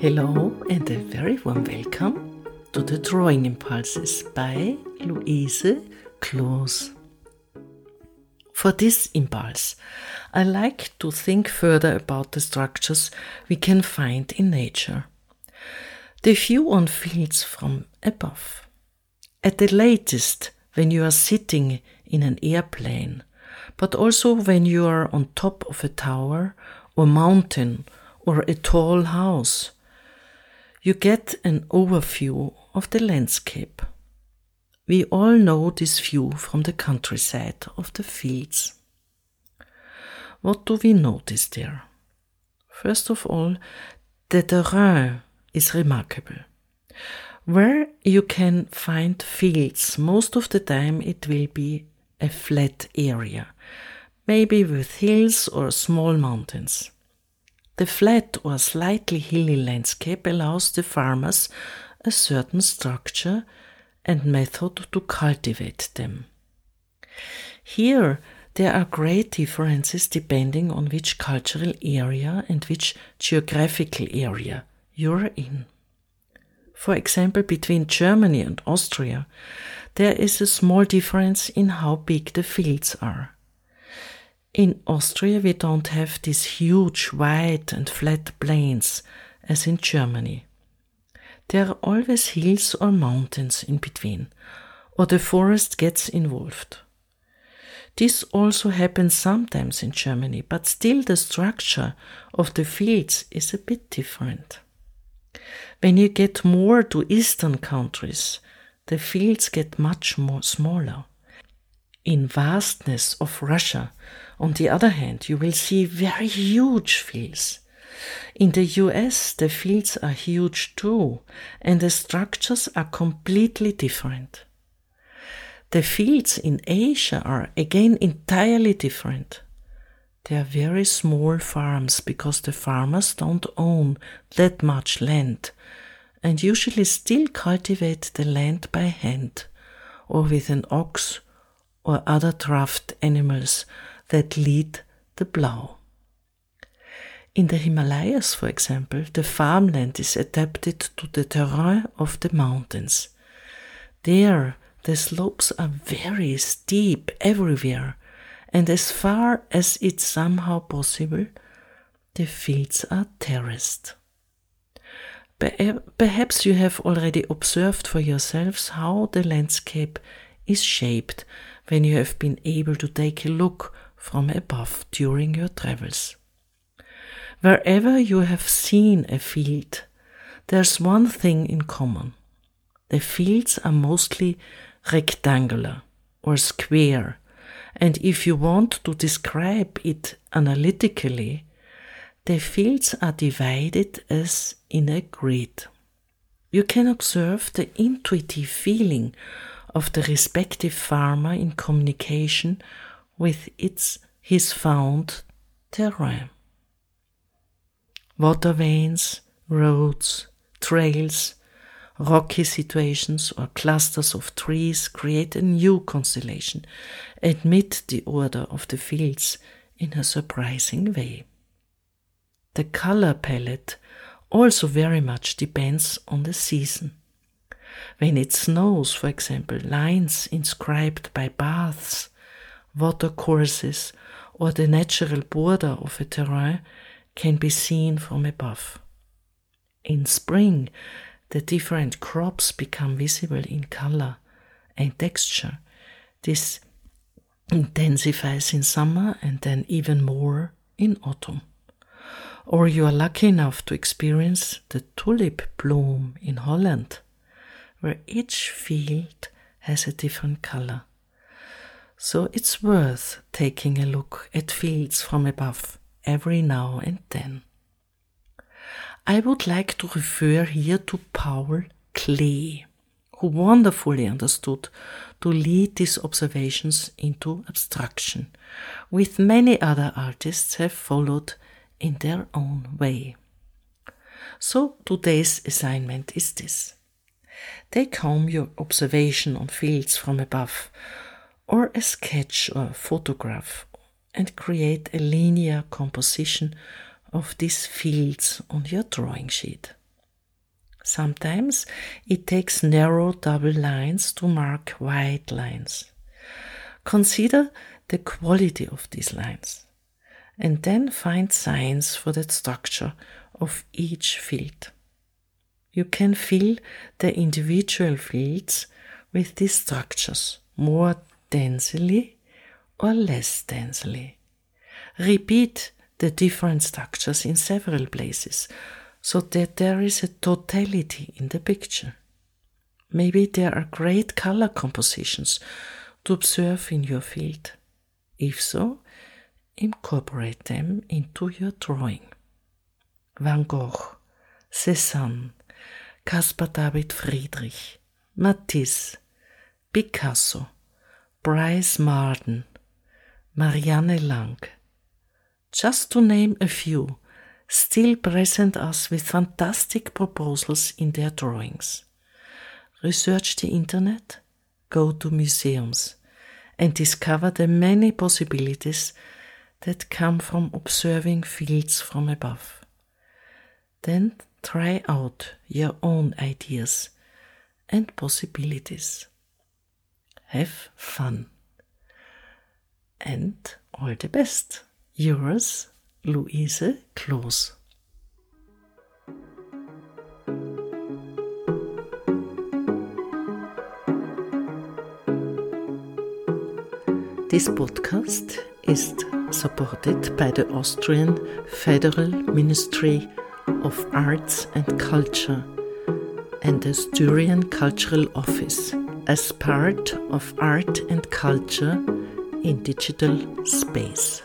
Hello and a very warm welcome to the Drawing Impulses by Louise Kloos. For this impulse, I like to think further about the structures we can find in nature. The view on fields from above. At the latest, when you are sitting in an airplane, but also when you are on top of a tower or mountain or a tall house you get an overview of the landscape. We all know this view from the countryside of the fields. What do we notice there? First of all, the terrain is remarkable. Where you can find fields, most of the time it will be a flat area, maybe with hills or small mountains. The flat or slightly hilly landscape allows the farmers a certain structure and method to cultivate them. Here, there are great differences depending on which cultural area and which geographical area you're in. For example, between Germany and Austria, there is a small difference in how big the fields are. In Austria, we don't have these huge, wide, and flat plains as in Germany. There are always hills or mountains in between, or the forest gets involved. This also happens sometimes in Germany, but still the structure of the fields is a bit different. When you get more to eastern countries, the fields get much more smaller. In vastness of Russia, on the other hand, you will see very huge fields. In the US, the fields are huge too, and the structures are completely different. The fields in Asia are again entirely different. They are very small farms because the farmers don't own that much land and usually still cultivate the land by hand or with an ox or other draft animals that lead the plow. In the Himalayas, for example, the farmland is adapted to the terrain of the mountains. There, the slopes are very steep everywhere, and as far as it's somehow possible, the fields are terraced. Perhaps you have already observed for yourselves how the landscape is shaped when you have been able to take a look from above during your travels. Wherever you have seen a field, there's one thing in common. The fields are mostly rectangular or square, and if you want to describe it analytically, the fields are divided as in a grid. You can observe the intuitive feeling of the respective farmer in communication with its his found terrain. Water veins, roads, trails, rocky situations or clusters of trees create a new constellation, admit the order of the fields in a surprising way. The color palette also very much depends on the season. When it snows, for example, lines inscribed by baths watercourses, or the natural border of a terrain can be seen from above. In spring, the different crops become visible in color and texture. This intensifies in summer and then even more in autumn. Or you are lucky enough to experience the tulip bloom in Holland, where each field has a different color. So it's worth taking a look at fields from above every now and then. I would like to refer here to Paul Klee, who wonderfully understood to lead these observations into abstraction, with many other artists have followed in their own way. So today's assignment is this. Take home your observation on fields from above or a sketch or a photograph and create a linear composition of these fields on your drawing sheet. Sometimes it takes narrow double lines to mark wide lines. Consider the quality of these lines and then find signs for the structure of each field. You can fill the individual fields with these structures more densely or less densely. Repeat the different structures in several places so that there is a totality in the picture. Maybe there are great color compositions to observe in your field. If so, incorporate them into your drawing. Van Gogh, Cézanne, Caspar David Friedrich, Matisse, Picasso, Brice Marden, Marianne Lang. Just to name a few, still present us with fantastic proposals in their drawings. Research the internet, go to museums, and discover the many possibilities that come from observing fields from above. Then try out your own ideas and possibilities. Have fun. And all the best. Yours, Louise Kloos. This podcast is supported by the Austrian Federal Ministry of Arts and Culture and the Styrian Cultural Office as part of Art and Culture in Digital Space.